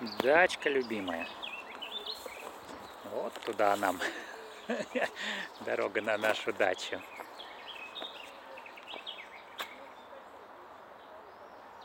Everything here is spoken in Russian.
Дачка любимая. Вот туда нам дорога на нашу дачу.